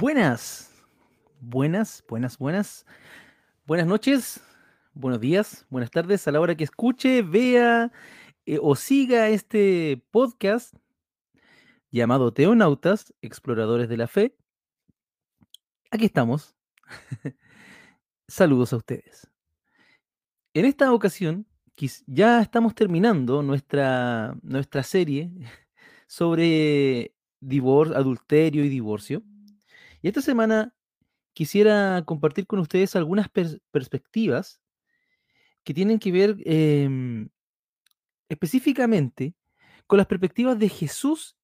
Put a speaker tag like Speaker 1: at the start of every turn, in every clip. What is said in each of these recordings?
Speaker 1: Buenas, buenas, buenas, buenas. Buenas noches, buenos días, buenas tardes a la hora que escuche, vea eh, o siga este podcast llamado Teonautas, Exploradores de la Fe. Aquí estamos. Saludos a ustedes. En esta ocasión, ya estamos terminando nuestra, nuestra serie sobre divor adulterio y divorcio. Y esta semana quisiera compartir con ustedes algunas perspectivas que tienen que ver em, específicamente con las perspectivas de Jesús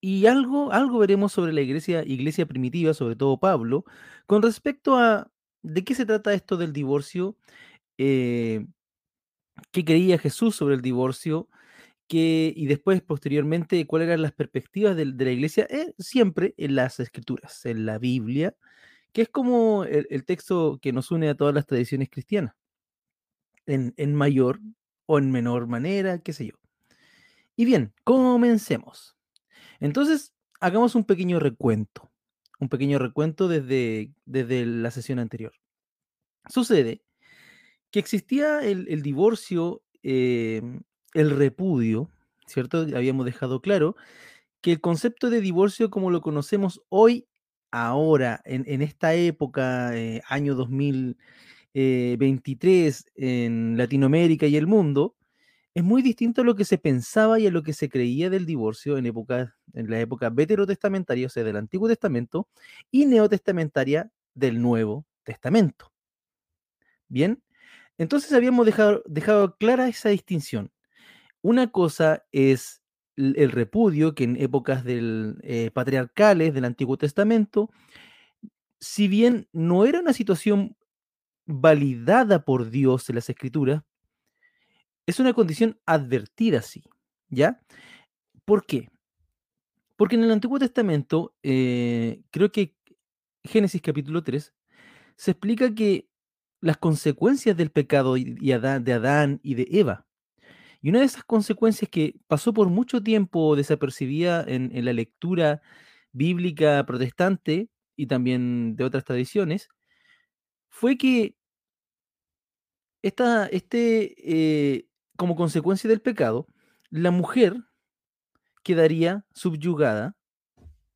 Speaker 1: y algo, algo veremos sobre la iglesia, iglesia primitiva, sobre todo Pablo, con respecto a de qué se trata esto del divorcio, eh, qué creía Jesús sobre el divorcio, y después, posteriormente, cuáles eran las perspectivas de, la iglesia, eh, siempre en las escrituras, en la Biblia, que es como el, texto que nos une a todas las tradiciones cristianas, en, en mayor o en menor manera, qué sé yo. Y bien, comencemos. Entonces, hagamos un pequeño recuento, un pequeño recuento desde, desde la sesión anterior. Sucede que existía el, el divorcio eh, el repudio, ¿cierto? Habíamos dejado claro que el concepto de divorcio como lo conocemos hoy, ahora, en, esta época, eh, año 2023, eh, en Latinoamérica y el mundo, es muy distinto a lo que se pensaba y a lo que se creía del divorcio en, época, en la época veterotestamentaria, o sea, del Antiguo Testamento, y neotestamentaria del Nuevo Testamento. Bien, entonces habíamos dejado, dejado clara esa distinción. Una cosa es el repudio que en épocas del, eh, patriarcales del Antiguo Testamento, si bien no era una situación validada por Dios en las Escrituras, es una condición advertida sí, ¿ya? ¿Por qué? Porque en el Antiguo Testamento, eh, creo que Génesis capítulo 3, se explica que las consecuencias del pecado de Adán y de Eva y una de esas consecuencias que pasó por mucho tiempo desapercibida en, la lectura bíblica protestante y también de otras tradiciones, fue que esta, este, eh, como consecuencia del pecado, la mujer quedaría subyugada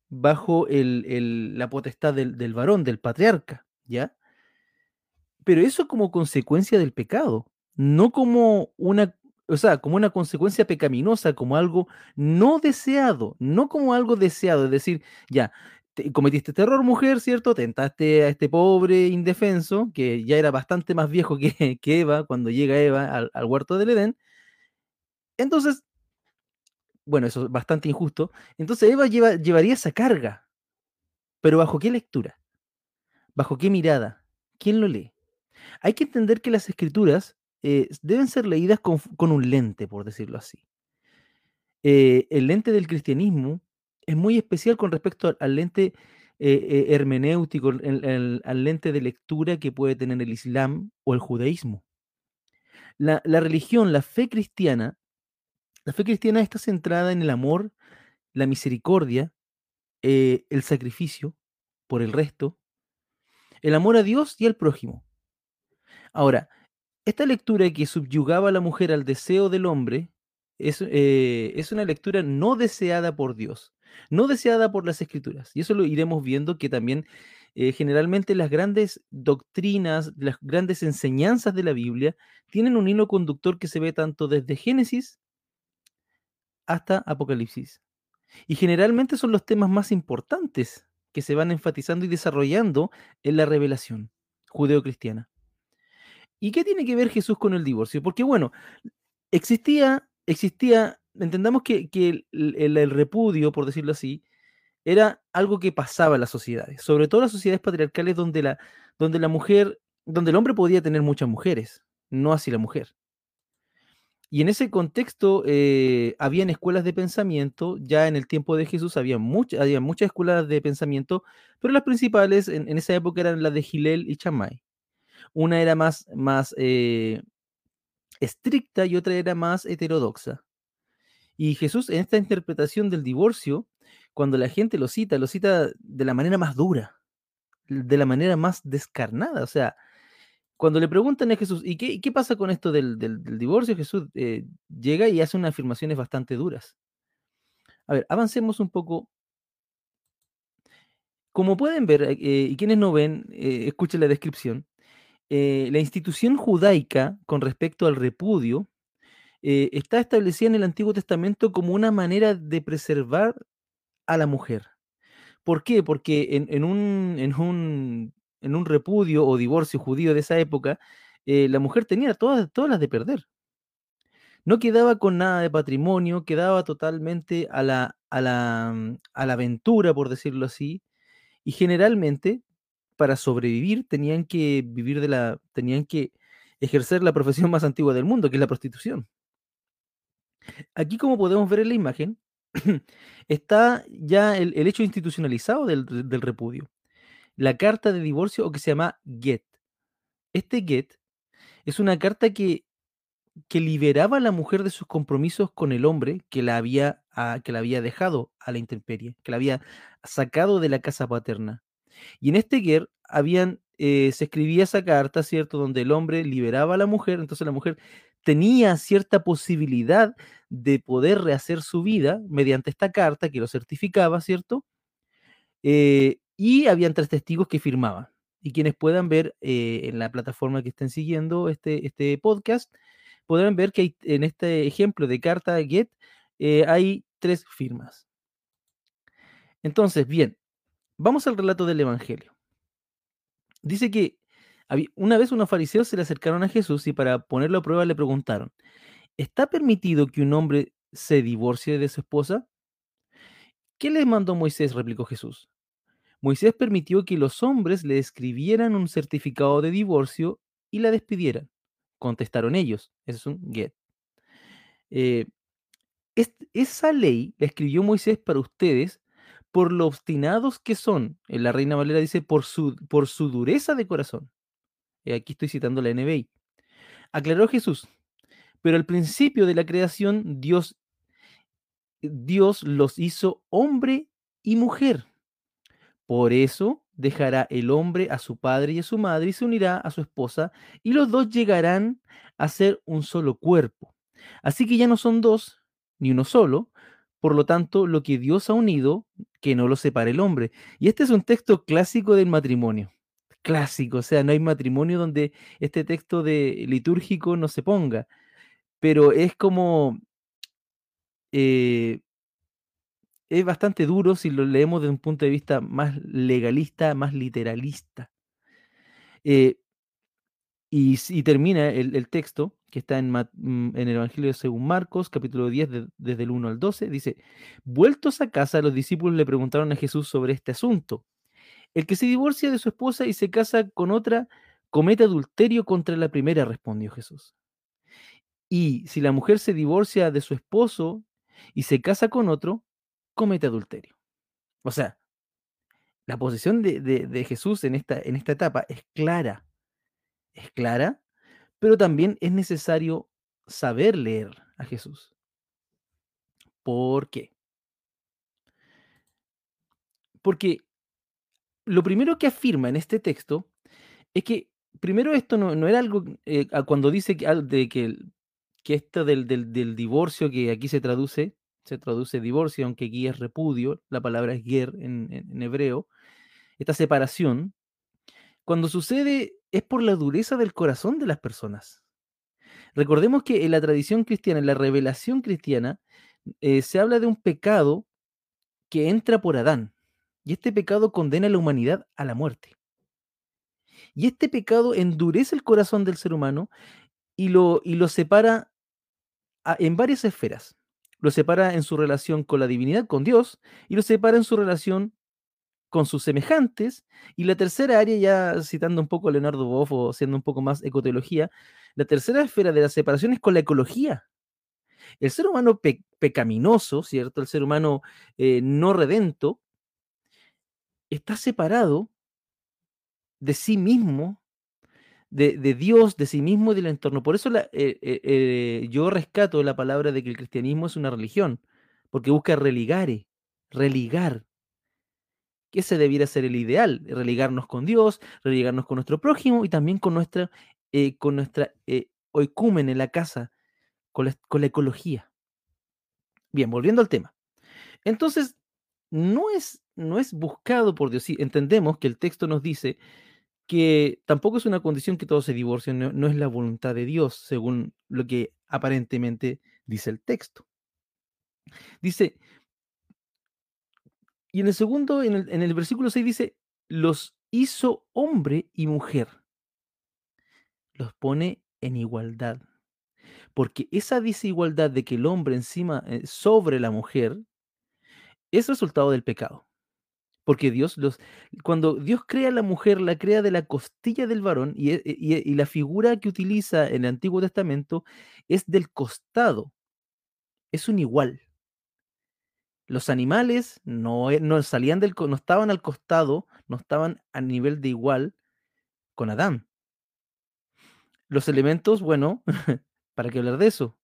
Speaker 1: bajo la potestad del, del, varón, del patriarca, ¿ya? Pero eso como consecuencia del pecado, no como una o sea, como una consecuencia pecaminosa, como algo no deseado, no como algo deseado, es decir, ya, cometiste este error, mujer, ¿cierto? Tentaste a este pobre indefenso, que ya era bastante más viejo que, Eva, cuando llega Eva al, huerto del Edén. Entonces, bueno, eso es bastante injusto. Entonces Eva llevaría esa carga, pero ¿bajo qué lectura? ¿Bajo qué mirada? ¿Quién lo lee? Hay que entender que las escrituras eh, deben ser leídas con, un lente, por decirlo así. Eh, el lente del cristianismo es muy especial con respecto al, lente eh, hermenéutico, al lente de lectura que puede tener el Islam o el judaísmo. La, religión, la fe cristiana, la fe cristiana está centrada en el amor, la misericordia, el sacrificio por el resto, el amor a Dios y al prójimo. Ahora, esta lectura que subyugaba a la mujer al deseo del hombre es, eh, es, una lectura no deseada por Dios, no deseada por las escrituras. Y eso lo iremos viendo que también eh, generalmente las grandes doctrinas, las grandes enseñanzas de la Biblia tienen un hilo conductor que se ve tanto desde Génesis hasta Apocalipsis. Y generalmente son los temas más importantes que se van enfatizando y desarrollando en la revelación judeo-cristiana. ¿Y qué tiene que ver Jesús con el divorcio? Porque bueno, existía, existía, entendamos que, el, repudio, por decirlo así, era algo que pasaba en las sociedades, sobre todo las sociedades patriarcales donde la, donde la mujer, donde el hombre podía tener muchas mujeres, no así la mujer. Y en ese contexto eh, habían escuelas de pensamiento, ya en el tiempo de Jesús había, había muchas escuelas de pensamiento, pero las principales en, en, esa época eran las de Gilel y Chamay. Una era más, más eh, estricta y otra era más heterodoxa. Y Jesús en esta interpretación del divorcio, cuando la gente lo cita, lo cita de la manera más dura, de la manera más descarnada. O sea, cuando le preguntan a Jesús, ¿y qué, qué pasa con esto del, del- divorcio? Jesús eh, llega y hace unas afirmaciones bastante duras. A ver, avancemos un poco. Como pueden ver, eh, y quienes no ven, escuchen la descripción. Eh, la institución judaica con respecto al repudio eh, está establecida en el Antiguo Testamento como una manera de preservar a la mujer. ¿Por qué? Porque en, un, en, un, en un repudio o divorcio judío de esa época, eh, la mujer tenía todas, todas las de perder. No quedaba con nada de patrimonio, quedaba totalmente a la, a la, mm, a la aventura, por decirlo así, y generalmente para sobrevivir tenían que vivir de la, tenían que ejercer la profesión más antigua del mundo, que es la prostitución. Aquí, como podemos ver en la imagen, está ya el, hecho institucionalizado del, del repudio. La carta de divorcio o que se llama get. Este get es una carta que, que liberaba a la mujer de sus compromisos con el hombre que la había, ah, que la había dejado a la intemperie, que la había sacado de la casa paterna. Y en este get habían, eh, se escribía esa carta, ¿cierto? Donde el hombre liberaba a la mujer, entonces la mujer tenía cierta posibilidad de poder rehacer su vida mediante esta carta que lo certificaba, ¿cierto? Eh, y habían tres testigos que firmaban. Y quienes puedan ver eh, en la plataforma que estén siguiendo este, este podcast, podrán ver que en este ejemplo de carta Get hay tres firmas. Entonces, bien, vamos al relato del Evangelio. Dice que una vez unos fariseos se le acercaron a Jesús y para ponerlo a prueba le preguntaron, ¿está permitido que un hombre se divorcie de su esposa? ¿Qué le mandó Moisés? replicó Jesús. Moisés permitió que los hombres le escribieran un certificado de divorcio y la despidieran. Contestaron ellos. Eso es un get. Eh, esa ley la escribió Moisés para ustedes por lo obstinados que son. En la Reina Valera dice por su, por su dureza de corazón. Eh, aquí estoy citando la NBI. Aclaró Jesús. Pero al principio de la creación, Dios, Dios los hizo hombre y mujer. Por eso dejará el hombre a su padre y a su madre y se unirá a su esposa y los dos llegarán a ser un solo cuerpo. Así que ya no son dos, ni uno solo. Por lo tanto, lo que Dios ha unido, que no lo separe el hombre. Y este es un texto clásico del matrimonio. Clásico, o sea, no hay matrimonio donde este texto de litúrgico no se ponga. Pero es como eh, es bastante duro si lo leemos desde un punto de vista más legalista, más literalista. Eh, y, y termina el texto, que está en, mm, en el Evangelio según Marcos, capítulo 10, de- desde el 1 al 12, dice, vueltos a casa, los discípulos le preguntaron a Jesús sobre este asunto. El que se divorcia de su esposa y se casa con otra, comete adulterio contra la primera, respondió Jesús. Y si la mujer se divorcia de su esposo y se casa con otro, comete adulterio. O sea, la posición de, de- de Jesús en esta, en esta etapa es clara, es clara, pero también es necesario saber leer a Jesús. ¿Por qué? Porque lo primero que afirma en este texto es que, primero, esto no, no era algo, eh, cuando dice que, de que, que esto del, del- del divorcio, que aquí se traduce, se traduce divorcio, aunque aquí es repudio, la palabra es ger en, en- en hebreo, esta separación, cuando sucede es por la dureza del corazón de las personas. Recordemos que en la tradición cristiana, en la revelación cristiana, eh, se habla de un pecado que entra por Adán. Y este pecado condena a la humanidad a la muerte. Y este pecado endurece el corazón del ser humano y lo, y lo separa en varias esferas. Lo separa en su relación con la divinidad, con Dios, y lo separa en su relación con sus semejantes. Y la tercera área, ya citando un poco a Leonardo Boff o siendo un poco más ecoteología, la tercera esfera de la separación es con la ecología. El ser humano pe- pecaminoso, ¿cierto? El ser humano eh, no redento, está separado de sí mismo, de, Dios, de sí mismo y del entorno. Por eso eh, eh, yo rescato la palabra de que el cristianismo es una religión, porque busca religare, religar. Que ese debiera ser el ideal, religarnos con Dios, religarnos con nuestro prójimo y también con nuestra, eh, con nuestra eh, en la casa, con la, con la ecología. Bien, volviendo al tema. Entonces, no es, no es buscado por Dios. Sí, entendemos que el texto nos dice que tampoco es una condición que todos se divorcien, no, es la voluntad de Dios, según lo que aparentemente dice el texto. Dice, y en el segundo, en el, en el versículo 6 dice, los hizo hombre y mujer. Los pone en igualdad. Porque esa desigualdad de que el hombre encima eh, sobre la mujer es resultado del pecado. Porque Dios los. Cuando Dios crea a la mujer, la crea de la costilla del varón, y, e, y, la figura que utiliza en el Antiguo Testamento es del costado. Es un igual. Los animales no, e, no salían del no estaban al costado, no estaban a nivel de igual con Adán. Los elementos, bueno, ¿para qué hablar de eso?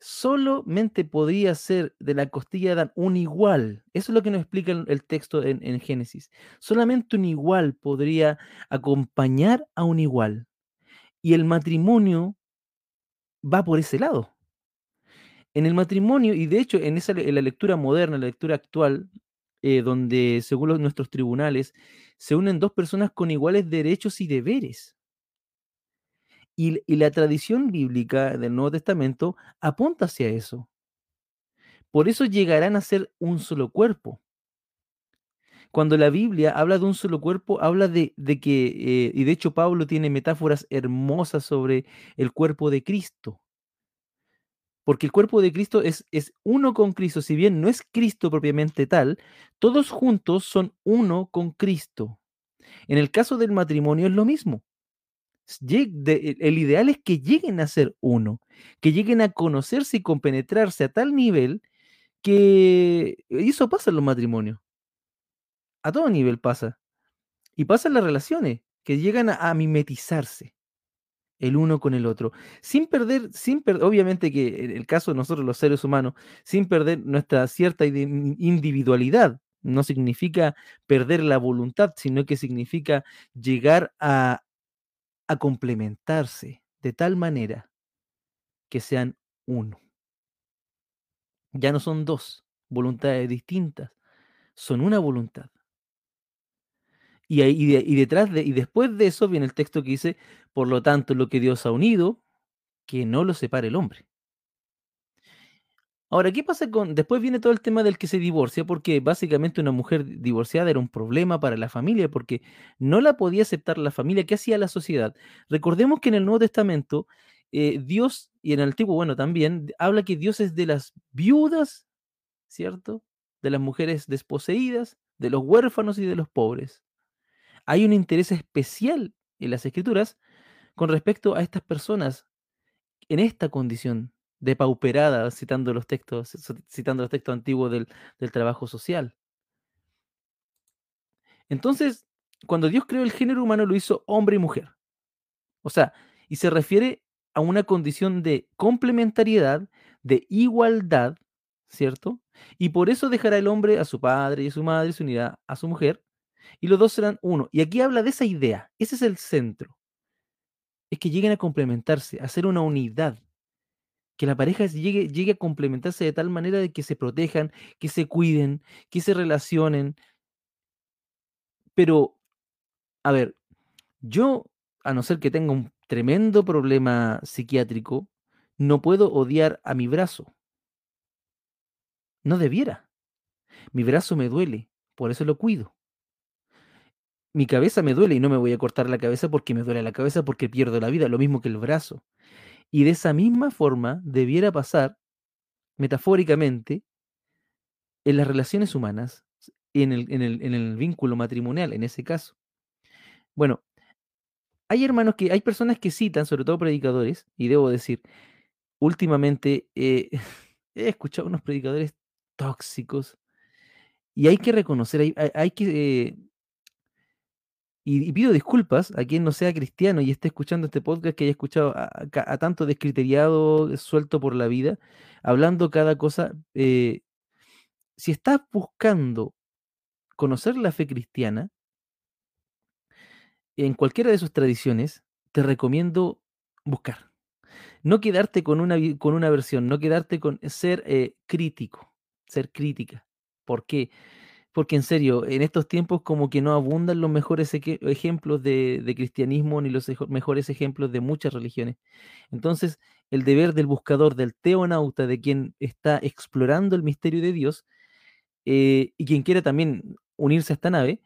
Speaker 1: solamente podría ser de la costilla de Adán un igual. Eso es lo que nos explica el, texto en, en, Génesis. Solamente un igual podría acompañar a un igual. Y el matrimonio va por ese lado. En el matrimonio, y de hecho en, esa, en la lectura moderna, la lectura actual, eh, donde según los, nuestros tribunales se unen dos personas con iguales derechos y deberes. Y, la tradición bíblica del Nuevo Testamento apunta hacia eso. Por eso llegarán a ser un solo cuerpo. Cuando la Biblia habla de un solo cuerpo, habla de, que, eh, y de hecho Pablo tiene metáforas hermosas sobre el cuerpo de Cristo. Porque el cuerpo de Cristo es, es uno con Cristo, si bien no es Cristo propiamente tal, todos juntos son uno con Cristo. En el caso del matrimonio es lo mismo el ideal es que lleguen a ser uno, que lleguen a conocerse y compenetrarse a tal nivel que eso pasa en los matrimonios. A todo nivel pasa. Y pasa en las relaciones, que llegan a, mimetizarse el uno con el otro, sin perder, sin perder, obviamente que en el caso de nosotros los seres humanos, sin perder nuestra cierta individualidad, no significa perder la voluntad, sino que significa llegar a complementarse de tal manera que sean uno. Ya no son dos voluntades distintas, son una voluntad. Y, y, detrás de, y después de eso viene el texto que dice, por lo tanto, lo que Dios ha unido, que no lo separe el hombre. Ahora, ¿qué pasa con.? Después viene todo el tema del que se divorcia, porque básicamente una mujer divorciada era un problema para la familia, porque no la podía aceptar la familia. ¿Qué hacía la sociedad? Recordemos que en el Nuevo Testamento, eh, Dios, y en el Antiguo, bueno, también, habla que Dios es de las viudas, ¿cierto? De las mujeres desposeídas, de los huérfanos y de los pobres. Hay un interés especial en las Escrituras con respecto a estas personas en esta condición pauperada citando los textos, citando los textos antiguos del, del trabajo social. Entonces, cuando Dios creó el género humano, lo hizo hombre y mujer. O sea, y se refiere a una condición de complementariedad, de igualdad, ¿cierto? Y por eso dejará el hombre a su padre y a su madre y se unirá a su mujer, y los dos serán uno. Y aquí habla de esa idea, ese es el centro. Es que lleguen a complementarse, a ser una unidad que la pareja llegue, llegue a complementarse de tal manera de que se protejan, que se cuiden, que se relacionen. Pero, a ver, yo, a no ser que tenga un tremendo problema psiquiátrico, no puedo odiar a mi brazo. No debiera. Mi brazo me duele, por eso lo cuido. Mi cabeza me duele y no me voy a cortar la cabeza porque me duele la cabeza porque pierdo la vida, lo mismo que el brazo. Y de esa misma forma debiera pasar, metafóricamente, en las relaciones humanas, en el, en el, en el vínculo matrimonial, en ese caso. Bueno, hay hermanos que, hay personas que citan, sobre todo predicadores, y debo decir, últimamente eh, he escuchado unos predicadores tóxicos, y hay que reconocer, hay, hay, que eh, y, pido disculpas a quien no sea cristiano y esté escuchando este podcast, que haya escuchado a, tanto descriteriado, suelto por la vida, hablando cada cosa. Eh, si estás buscando conocer la fe cristiana, en cualquiera de sus tradiciones, te recomiendo buscar. No quedarte con una, con una versión, no quedarte con ser eh, crítico, ser crítica. ¿Por qué? En serio, en estos tiempos como que no abundan los mejores ejemplos de, cristianismo ni los mejores ejemplos de muchas religiones. Entonces, el deber del buscador, del teonauta, de quien está explorando el misterio de Dios, eh, y quien quiere también unirse a esta nave,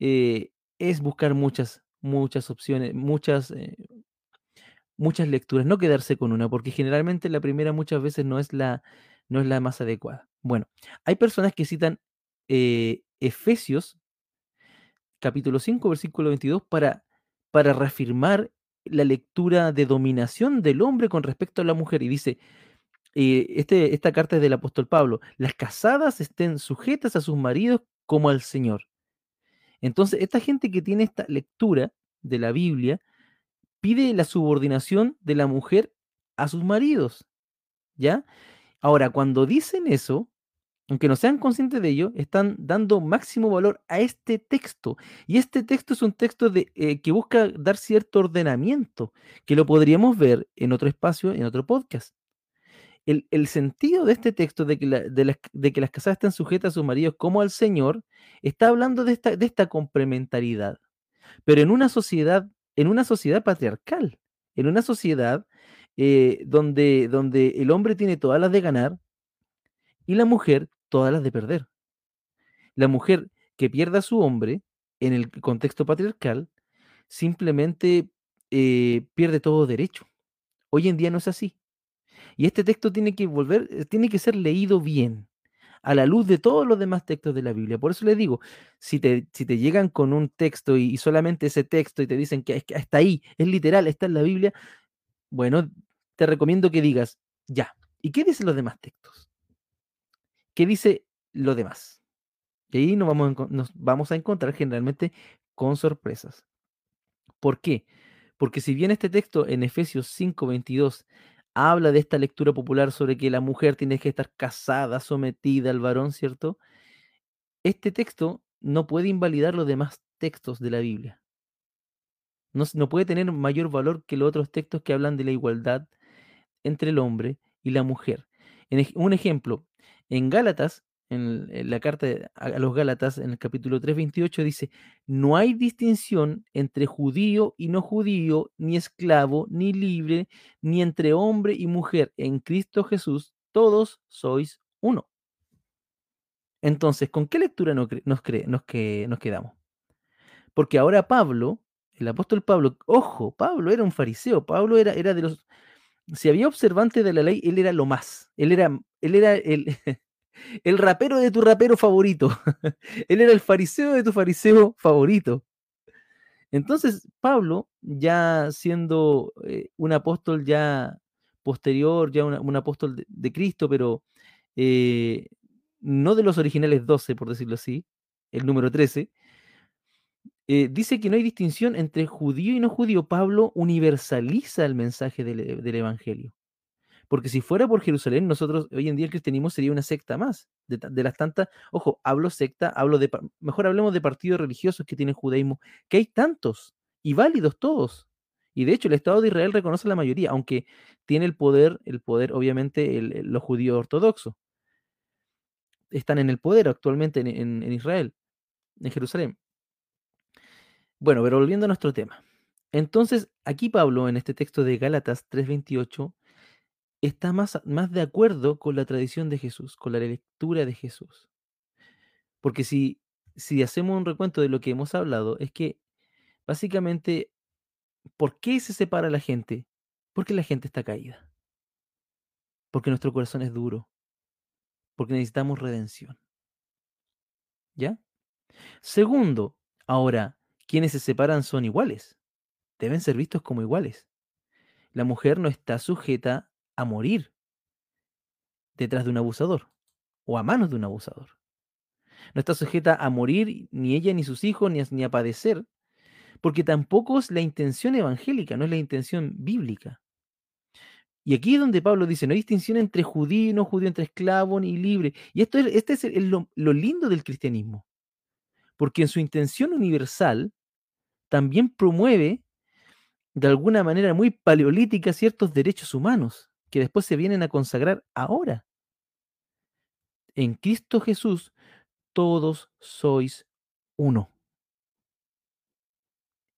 Speaker 1: eh, es buscar muchas, muchas opciones, muchas, eh, muchas lecturas, no quedarse con una, porque generalmente la primera muchas veces no es la, no es la más adecuada. Bueno, hay personas que citan Efesios capítulo 5, versículo 22, para, para reafirmar la lectura de dominación del hombre con respecto a la mujer. Y dice, este, esta carta es del apóstol Pablo, las casadas estén sujetas a sus maridos como al Señor. Entonces, esta gente que tiene esta lectura de la Biblia pide la subordinación de la mujer a sus maridos. ¿Ya? Ahora, cuando dicen eso, aunque no sean conscientes de ello, están dando máximo valor a este texto. Y este texto es un texto de, eh, que busca dar cierto ordenamiento, que lo podríamos ver en otro espacio, en otro podcast el, sentido de este texto de que, de, las casadas estén sujetas a sus maridos como al Señor, está hablando de esta, de esta complementariedad. Pero en una sociedad, en una sociedad patriarcal, en una sociedad eh, donde, donde el hombre tiene todas las de ganar y la mujer todas las de perder. La mujer que pierda a su hombre en el contexto patriarcal simplemente eh, pierde todo derecho. Hoy en día no es así. Y este texto tiene que volver, eh, tiene que ser leído bien, a la luz de todos los demás textos de la Biblia. Por eso les digo, si te, si te llegan con un texto y, solamente ese texto y te dicen que, que está ahí, es literal, está en la Biblia, bueno, te recomiendo que digas, ya, ¿y qué dicen los demás textos? ¿Qué dice lo demás? Y ahí nos vamos, a, nos vamos a encontrar generalmente con sorpresas. ¿Por qué? Porque si bien este texto en Efesios 5:22 habla de esta lectura popular sobre que la mujer tiene que estar casada, sometida al varón, ¿cierto? Este texto no puede invalidar los demás textos de la Biblia. No, no puede tener mayor valor que los otros textos que hablan de la igualdad entre el hombre y la mujer. En, un ejemplo, en Gálatas en, la carta a los Gálatas, en el capítulo 3.28, dice, no hay distinción entre judío y no judío, ni esclavo, ni libre, ni entre hombre y mujer. En Cristo Jesús, todos sois uno. Entonces, ¿con qué lectura nos, nos, nos quedamos? Porque ahora Pablo, el apóstol Pablo, ojo, Pablo era un fariseo, Pablo era, era de los... Si había observante de la ley, él era lo más. Él era, él era el, el rapero de tu rapero favorito. Él era el fariseo de tu fariseo favorito. Entonces, Pablo, ya siendo eh, un apóstol ya posterior, ya un apóstol de, Cristo, pero eh, no de los originales 12, por decirlo así, el número 13, eh, dice que no hay distinción entre judío y no judío. Pablo universaliza el mensaje del Evangelio. Porque si fuera por Jerusalén, nosotros hoy en día el cristianismo sería una secta más. De, las tantas, ojo, hablo secta, hablo de, mejor hablemos de partidos religiosos que tienen judaísmo, que hay tantos y válidos todos. Y de hecho el Estado de Israel reconoce la mayoría, aunque tiene el poder, el poder obviamente los judíos ortodoxos. Están en el poder actualmente en, en Israel, en Jerusalén. Bueno, pero volviendo a nuestro tema. Entonces, aquí Pablo, en este texto de Gálatas 3:28, está más, más de acuerdo con la tradición de Jesús, con la lectura de Jesús. Porque si, si hacemos un recuento de lo que hemos hablado, es que básicamente, ¿por qué se separa la gente? Porque la gente está caída. Porque nuestro corazón es duro. Porque necesitamos redención. ¿Ya? Segundo, ahora, quienes se separan son iguales. Deben ser vistos como iguales. La mujer no está sujeta a morir detrás de un abusador o a manos de un abusador. No está sujeta a morir ni ella ni sus hijos ni a, padecer, porque tampoco es la intención evangélica, no es la intención bíblica. Y aquí es donde Pablo dice, no hay distinción entre judío no judío, entre esclavo ni libre. Y esto es, este es lo lindo del cristianismo, porque en su intención universal también promueve de alguna manera muy paleolítica ciertos derechos humanos que después se vienen a consagrar ahora. En Cristo Jesús todos sois uno.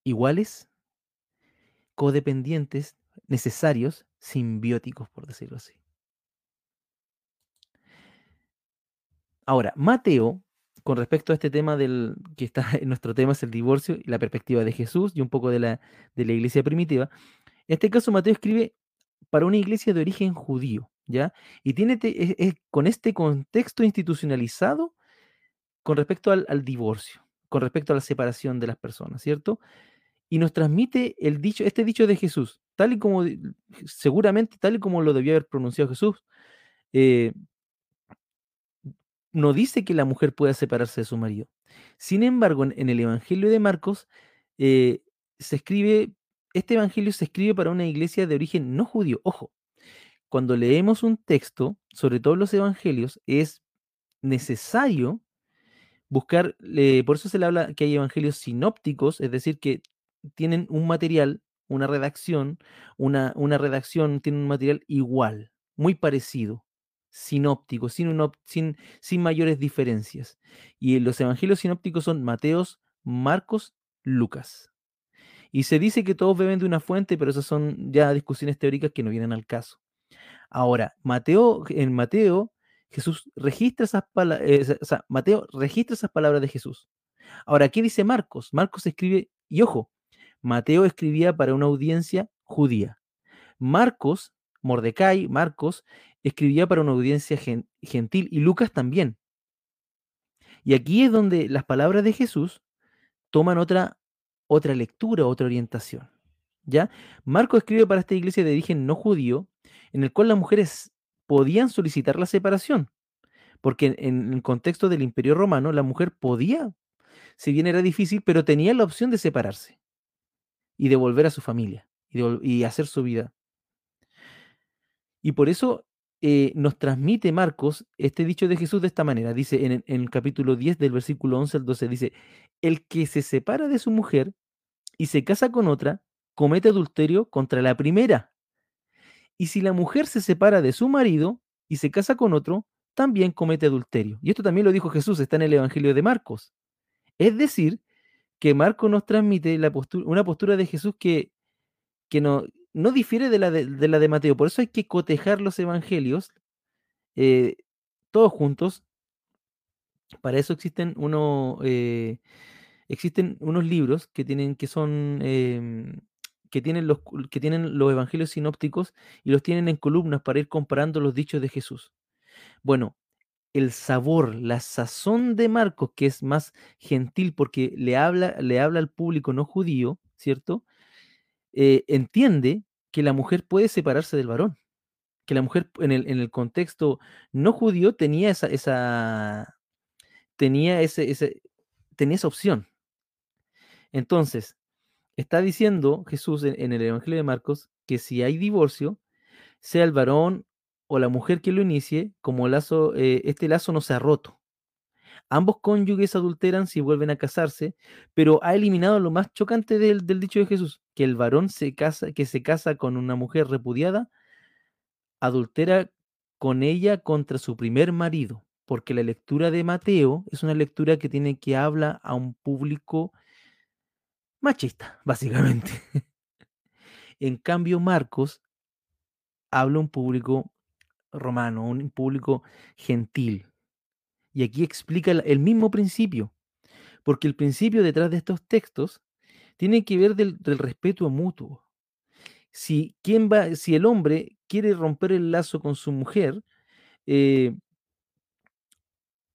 Speaker 1: Iguales, codependientes, necesarios, simbióticos, por decirlo así. Ahora, Mateo, con respecto a este tema del que está en nuestro tema es el divorcio y la perspectiva de Jesús y un poco de la, de la iglesia primitiva, en este caso Mateo escribe para una iglesia de origen judío, ¿ya? Y tiene con este contexto institucionalizado con respecto al, al, divorcio, con respecto a la separación de las personas, ¿cierto? Y nos transmite el dicho, este dicho de Jesús, tal y como, seguramente tal y como lo debió haber pronunciado Jesús, eh, no dice que la mujer pueda separarse de su marido. Sin embargo, en, el Evangelio de Marcos eh, se escribe, este Evangelio se escribe para una iglesia de origen no judío. Ojo, cuando leemos un texto, sobre todo los Evangelios, es necesario buscar, por eso se le habla que hay evangelios sinópticos, es decir, que tienen un material, una redacción, una, una redacción tiene un material igual, muy parecido, sinóptico, sin, sin, sin mayores diferencias. Y los evangelios sinópticos son Mateos, Marcos, Lucas. Y se dice que todos beben de una fuente, pero esas son ya discusiones teóricas que no vienen al caso. Ahora, Mateo, en Mateo Jesús registra esas eh, Mateo registra esas palabras de Jesús. Ahora, ¿qué dice Marcos? Marcos escribe, y ojo, Mateo escribía para una audiencia judía. Marcos, Mordecai, Marcos, escribía para una audiencia gentil y Lucas también. Y aquí es donde las palabras de Jesús toman otra, otra lectura, otra orientación. ¿Ya? Marcos escribe para esta iglesia de origen no judío, en el cual las mujeres podían solicitar la separación, porque en, el contexto del imperio romano la mujer podía, si bien era difícil, pero tenía la opción de separarse y de volver a su familia y, hacer su vida. Y por eso eh, nos transmite Marcos este dicho de Jesús de esta manera. Dice en, el capítulo 10 del versículo 11 al 12, dice, el que se separa de su mujer y se casa con otra, comete adulterio contra la primera. Y si la mujer se separa de su marido y se casa con otro, también comete adulterio. Y esto también lo dijo Jesús, está en el Evangelio de Marcos. Es decir, que Marcos nos transmite una postura de Jesús que, que no, no difiere de la de, la de Mateo. Por eso hay que cotejar los evangelios eh, todos juntos. Para eso existen uno, eh, existen unos libros que tienen que son em, que tienen, los, que tienen los evangelios sinópticos y los tienen en columnas para ir comparando los dichos de Jesús. Bueno, el sabor, la sazón de Marcos, que es más gentil porque le habla, le habla al público no judío, ¿cierto? Eh, entiende que la mujer puede separarse del varón, que la mujer en el, en el contexto no judío tenía esa, esa tenía ese, ese, tenía esa opción. Entonces, está diciendo Jesús en, el Evangelio de Marcos que si hay divorcio, sea el varón o la mujer que lo inicie, como lazo, eh, este lazo no se ha roto. Ambos cónyuges adulteran si vuelven a casarse, pero ha eliminado lo más chocante del, dicho de Jesús, que el varón se casa, que se casa con una mujer repudiada, adultera con ella contra su primer marido, porque la lectura de Mateo es una lectura que tiene que habla a un público machista, básicamente. en cambio, Marcos habla un público romano, un público gentil. Y aquí explica el mismo principio, porque el principio detrás de estos textos tiene que ver del, respeto mutuo. Si, ¿quién va, si el hombre quiere romper el lazo con su mujer, eh,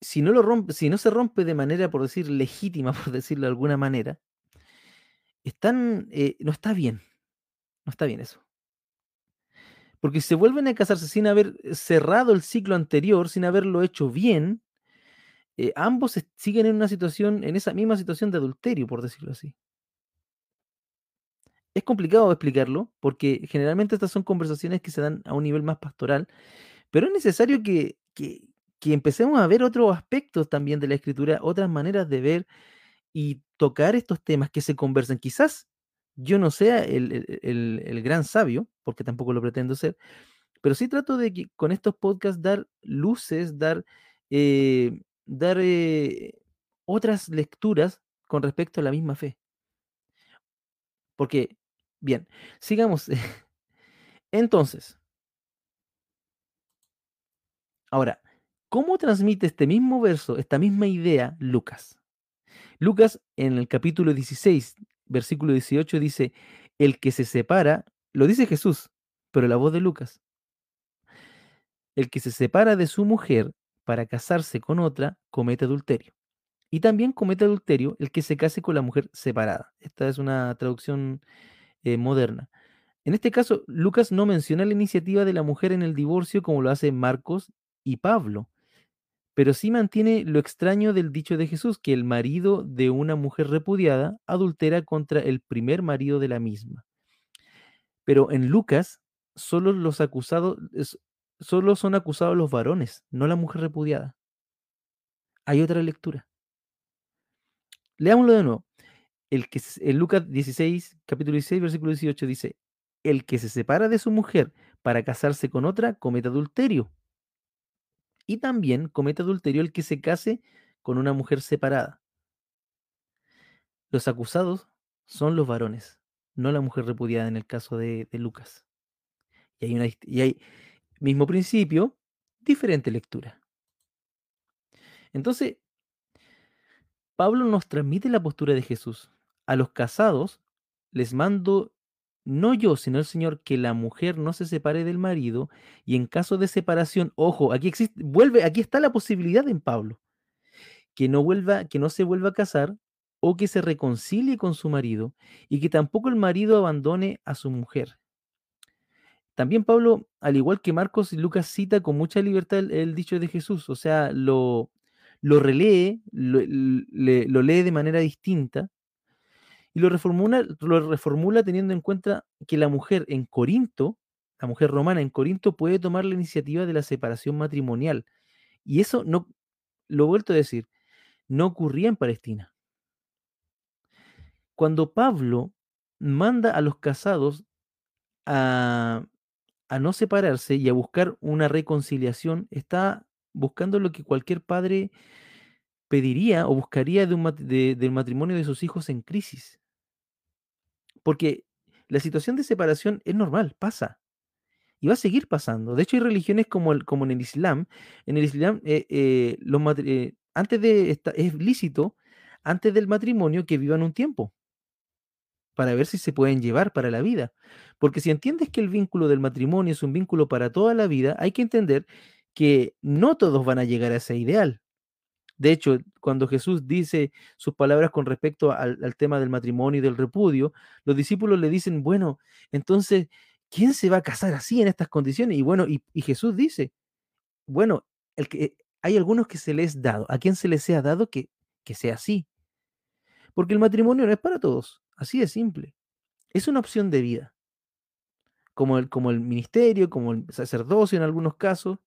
Speaker 1: si no lo rompe, si no se rompe de manera, por decir, legítima, por decirlo de alguna manera, están, eh, no está bien. No está bien eso. Porque si se vuelven a casarse sin haber cerrado el ciclo anterior, sin haberlo hecho bien, eh, ambos siguen en una situación, en esa misma situación de adulterio, por decirlo así. es complicado explicarlo porque generalmente estas son conversaciones que se dan a un nivel más pastoral, pero es necesario que, que, que empecemos a ver otros aspectos también de la escritura, otras maneras de ver y tocar estos temas que se conversan. Quizás yo no sea el, el- el- gran sabio, porque tampoco lo pretendo ser, pero sí trato de que con estos podcasts dar luces, dar, eh, dar eh, otras lecturas con respecto a la misma fe. Porque, bien, sigamos. Entonces, ahora, ¿cómo transmite este mismo verso, esta misma idea, Lucas? Lucas en el capítulo 16, versículo 18 dice, el que se separa, lo dice Jesús, pero la voz de Lucas, el que se separa de su mujer para casarse con otra, comete adulterio. Y también comete adulterio el que se case con la mujer separada. Esta es una traducción eh, moderna. En este caso, Lucas no menciona la iniciativa de la mujer en el divorcio como lo hace Marcos y Pablo, pero sí mantiene lo extraño del dicho de Jesús, que el marido de una mujer repudiada adultera contra el primer marido de la misma. Pero en Lucas, solo los acusados, solo son acusados los varones, no la mujer repudiada. Hay otra lectura. Leámoslo de nuevo. El que, en Lucas 16, capítulo 16, versículo 18 dice, el que se separa de su mujer para casarse con otra comete adulterio. Y también comete adulterio el que se case con una mujer separada. Los acusados son los varones, no la mujer repudiada en el caso de, de Lucas. Y hay, una, y hay mismo principio, diferente lectura. Entonces, Pablo nos transmite la postura de Jesús. A los casados les mando, no yo, sino el Señor, que la mujer no se separe del marido y en caso de separación, ojo, aquí existe, vuelve, aquí está la posibilidad en Pablo, que no vuelva, que no se vuelva a casar o que se reconcilie con su marido y que tampoco el marido abandone a su mujer. También Pablo, al igual que Marcos y Lucas, cita con mucha libertad el, dicho de Jesús, o sea, lo, lo relee, lo, le- lo lee de manera distinta y lo reformula, lo reformula teniendo en cuenta que la mujer en Corinto, la mujer romana en Corinto, puede tomar la iniciativa de la separación matrimonial. Y eso no, lo vuelto a decir, no ocurría en Palestina. Cuando Pablo manda a los casados a, a no separarse y a buscar una reconciliación, está buscando lo que cualquier padre pediría o buscaría de un del matrimonio de sus hijos en crisis. Porque la situación de separación es normal, pasa. Y va a seguir pasando. De hecho, hay religiones como, el, como en el Islam. En el Islam, eh, eh, eh, antes de es lícito, antes del matrimonio, que vivan un tiempo para ver si se pueden llevar para la vida. Porque si entiendes que el vínculo del matrimonio es un vínculo para toda la vida, hay que entender que no todos van a llegar a ese ideal. De hecho, cuando Jesús dice sus palabras con respecto al, tema del matrimonio y del repudio, los discípulos le dicen, bueno, entonces, ¿quién se va a casar así en estas condiciones? Y bueno, y, Jesús dice, bueno, el que, hay algunos que se les es dado, a quien se les sea dado que, que sea así. Porque el matrimonio no es para todos, así de simple. Es una opción de vida, como el, como el ministerio, como el sacerdocio en algunos casos,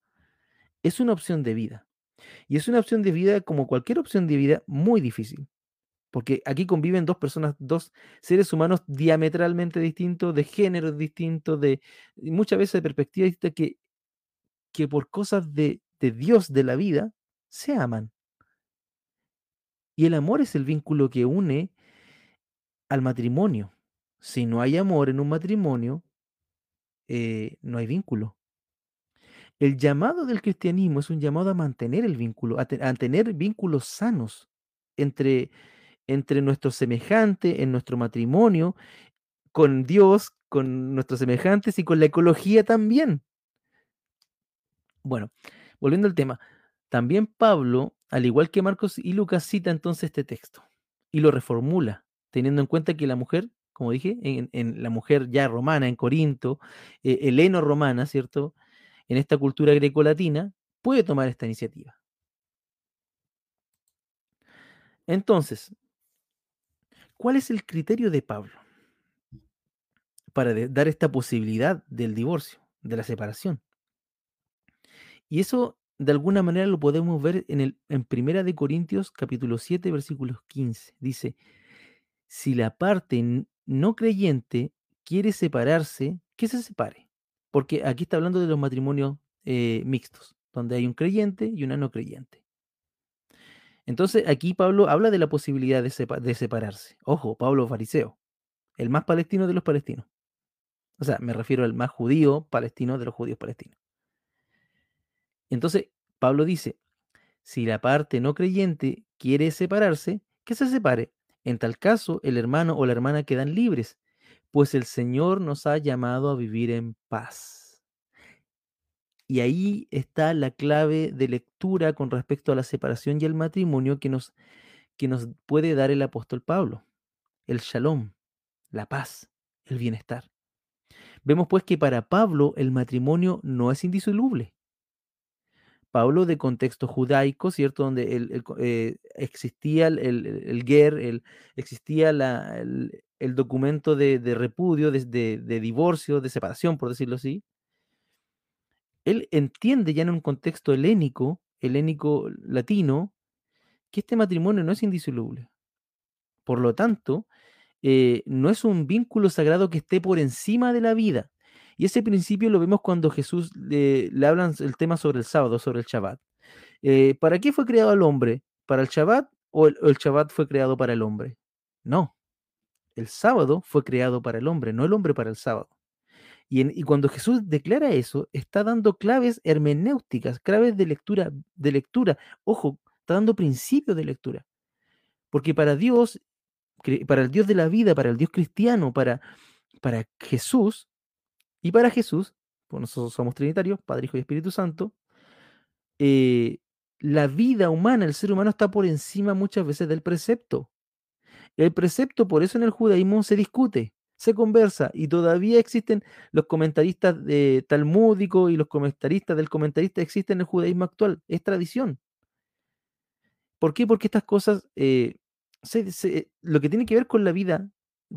Speaker 1: es una opción de vida. Y es una opción de vida, como cualquier opción de vida, muy difícil. Porque aquí conviven dos personas, dos seres humanos diametralmente distintos, de géneros distintos, de muchas veces de perspectivas distintas, que, que por cosas de, de Dios, de la vida, se aman. Y el amor es el vínculo que une al matrimonio. Si no hay amor en un matrimonio, eh, no hay vínculo. El llamado del cristianismo es un llamado a mantener el vínculo, a, a tener vínculos sanos entre, entre nuestros semejantes, en nuestro matrimonio, con Dios, con nuestros semejantes y con la ecología también. Bueno, volviendo al tema, también Pablo, al igual que Marcos y Lucas, cita entonces este texto y lo reformula, teniendo en cuenta que la mujer, como dije, en, la mujer ya romana, en Corinto, eh, heleno-romana, ¿cierto? En esta cultura grecolatina, puede tomar esta iniciativa. Entonces, ¿cuál es el criterio de Pablo? para dar esta posibilidad del divorcio, de la separación. Y eso de alguna manera lo podemos ver en, el, en Primera de Corintios capítulo 7 versículos 15. Dice, si la parte no creyente quiere separarse, que se separe. Porque aquí está hablando de los matrimonios eh, mixtos, donde hay un creyente y una no creyente. Entonces aquí Pablo habla de la posibilidad de, de separarse. Ojo, Pablo fariseo, el más palestino de los palestinos. O sea, me refiero al más judío palestino de los judíos palestinos. Entonces, Pablo dice, si la parte no creyente quiere separarse, que se separe. En tal caso, el hermano o la hermana quedan libres, pues el Señor nos ha llamado a vivir en paz. Y ahí está la clave de lectura con respecto a la separación y el matrimonio que nos, que nos puede dar el apóstol Pablo. El shalom, la paz, el bienestar. Vemos pues que para Pablo el matrimonio no es indisoluble. Pablo de contexto judaico, ¿cierto? Donde el, el eh, existía el, el, existía la- el, documento de, de repudio, de, de- de divorcio, de separación, por decirlo así. Él entiende ya en un contexto helénico, helénico latino, que este matrimonio no es indisoluble. Por lo tanto, eh, no es un vínculo sagrado que esté por encima de la vida. Y ese principio lo vemos cuando Jesús le, le hablan el tema sobre el sábado, sobre el Shabbat. Eh, ¿Para qué fue creado el hombre? ¿Para el Shabbat o el, Shabbat fue creado para el hombre? No, el sábado fue creado para el hombre, no el hombre para el sábado. Y, y cuando Jesús declara eso, está dando claves hermenéuticas, claves de lectura, de lectura. Ojo, está dando principios de lectura. Porque para Dios, para el Dios de la vida, para el Dios cristiano, para, para Jesús y para Jesús, pues nosotros somos trinitarios, Padre, Hijo y Espíritu Santo, eh, la vida humana, el ser humano está por encima muchas veces del precepto. El precepto, por eso en el judaísmo se discute, se conversa y todavía existen los comentaristas de talmúdicos y los comentaristas del comentarista existen en el judaísmo actual. Es tradición. ¿Por qué? Porque estas cosas, eh, lo que tiene que ver con la vida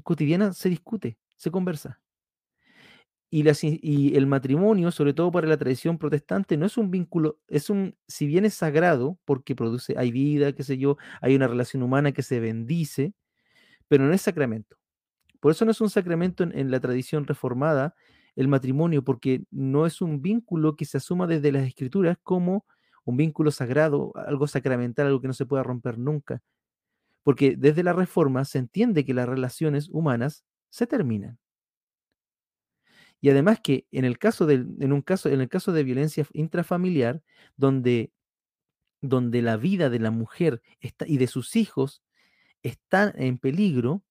Speaker 1: cotidiana se discute, se conversa. Y, el matrimonio, sobre todo para la tradición protestante, no es un vínculo, es un, si bien es sagrado, porque produce, hay vida, qué sé yo, hay una relación humana que se bendice, pero no es sacramento. Por eso no es un sacramento en, en la tradición reformada el matrimonio, porque no es un vínculo que se asuma desde las escrituras como un vínculo sagrado, algo sacramental, algo que no se pueda romper nunca. Porque desde la reforma se entiende que las relaciones humanas se terminan. Y además que en el caso del, en un caso, en el caso de violencia intrafamiliar, donde, donde la vida de la mujer está, y de sus hijos está en peligro,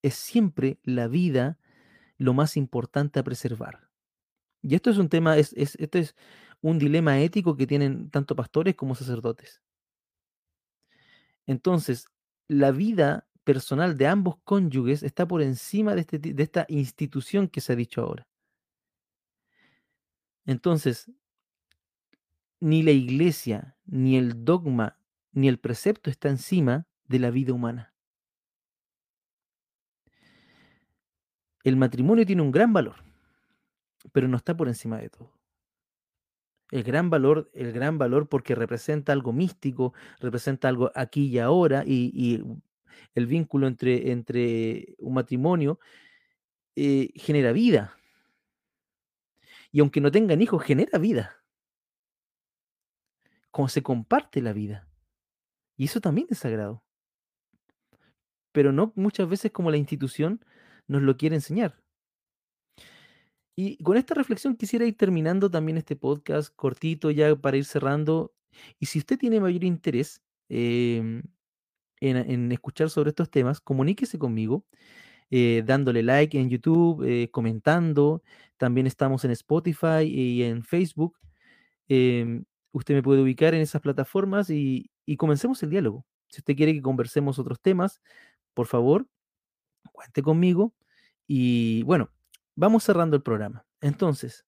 Speaker 1: es siempre la vida lo más importante a preservar. Y esto es un tema, es, es, esto es un dilema ético que tienen tanto pastores como sacerdotes. Entonces, la vida personal de ambos cónyuges está por encima de, este, de esta institución que se ha dicho ahora. Entonces, ni la iglesia, ni el dogma, ni el precepto está encima de la vida humana. El matrimonio tiene un gran valor, pero no está por encima de todo. El gran valor, el gran valor porque representa algo místico, representa algo aquí y ahora, y, el vínculo entre, entre un matrimonio eh, genera vida. Y aunque no tengan hijos, genera vida. Como se comparte la vida. Y eso también es sagrado. Pero no muchas veces como la institución nos lo quiere enseñar. Y con esta reflexión quisiera ir terminando también este podcast cortito ya para ir cerrando. Y si usted tiene mayor interés em, en, en escuchar sobre estos temas, comuníquese conmigo eh, dándole like en YouTube, eh, comentando. También estamos en Spotify y en Facebook. Em, usted me puede ubicar en esas plataformas y, y comencemos el diálogo. Si usted quiere que conversemos otros temas, por favor, cuente conmigo. Y bueno, vamos cerrando el programa. Entonces,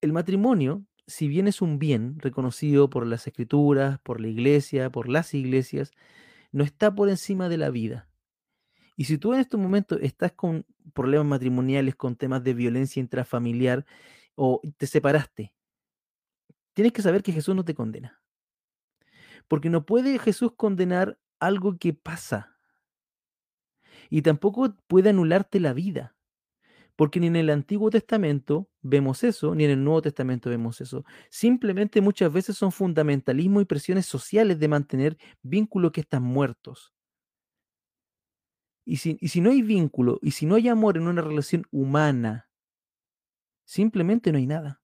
Speaker 1: el matrimonio, si bien es un bien reconocido por las escrituras, por la iglesia, por las iglesias, no está por encima de la vida. Y si tú en estos momentos estás con problemas matrimoniales, con temas de violencia intrafamiliar o te separaste, tienes que saber que Jesús no te condena. Porque no puede Jesús condenar algo que pasa. Y tampoco puede anularte la vida. Porque ni en el Antiguo Testamento vemos eso, ni en el Nuevo Testamento vemos eso. Simplemente muchas veces son fundamentalismo y presiones sociales de mantener vínculos que están muertos. Y si, y si no hay vínculo, y si no hay amor en una relación humana, simplemente no hay nada.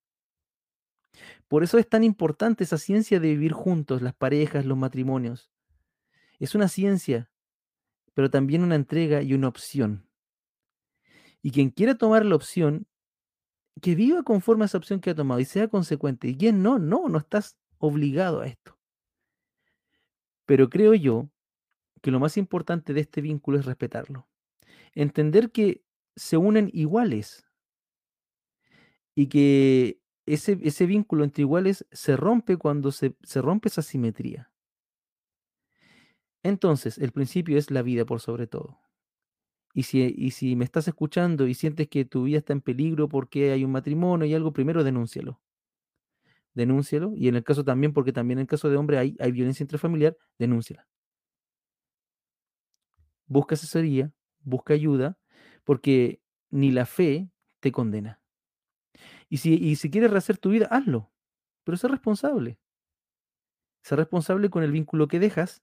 Speaker 1: Por eso es tan importante esa ciencia de vivir juntos, las parejas, los matrimonios. Es una ciencia, pero también una entrega y una opción. Y quien quiera tomar la opción, que viva conforme a esa opción que ha tomado y sea consecuente. Y quien no, no, no estás obligado a esto. Pero creo yo que lo más importante de este vínculo es respetarlo. Entender que se unen iguales y que ese, ese vínculo entre iguales se rompe cuando se, se rompe esa simetría. Entonces, el principio es la vida por sobre todo. Y si, y si me estás escuchando y sientes que tu vida está en peligro porque hay un matrimonio y algo, primero denúncialo. Denúncialo. Y en el caso también, porque también en el caso de hombre hay, hay violencia intrafamiliar, denúnciala. Busca asesoría, busca ayuda, porque ni la fe te condena. Y si, y si quieres rehacer tu vida, hazlo. Pero sé responsable. Sé responsable con el vínculo que dejas.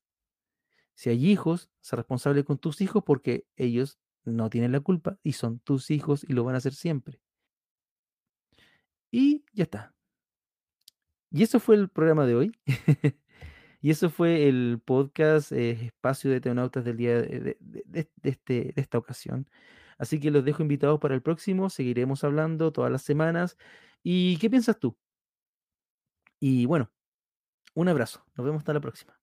Speaker 1: Si hay hijos, sé responsable con tus hijos porque ellos no tienen la culpa y son tus hijos y lo van a hacer siempre. Y ya está. Y eso fue el programa de hoy. y eso fue el podcast eh, Espacio de Teonautas del día de, este, de esta ocasión. Así que los dejo invitados para el próximo. Seguiremos hablando todas las semanas. ¿Y qué piensas tú? Y bueno, un abrazo. Nos vemos hasta la próxima.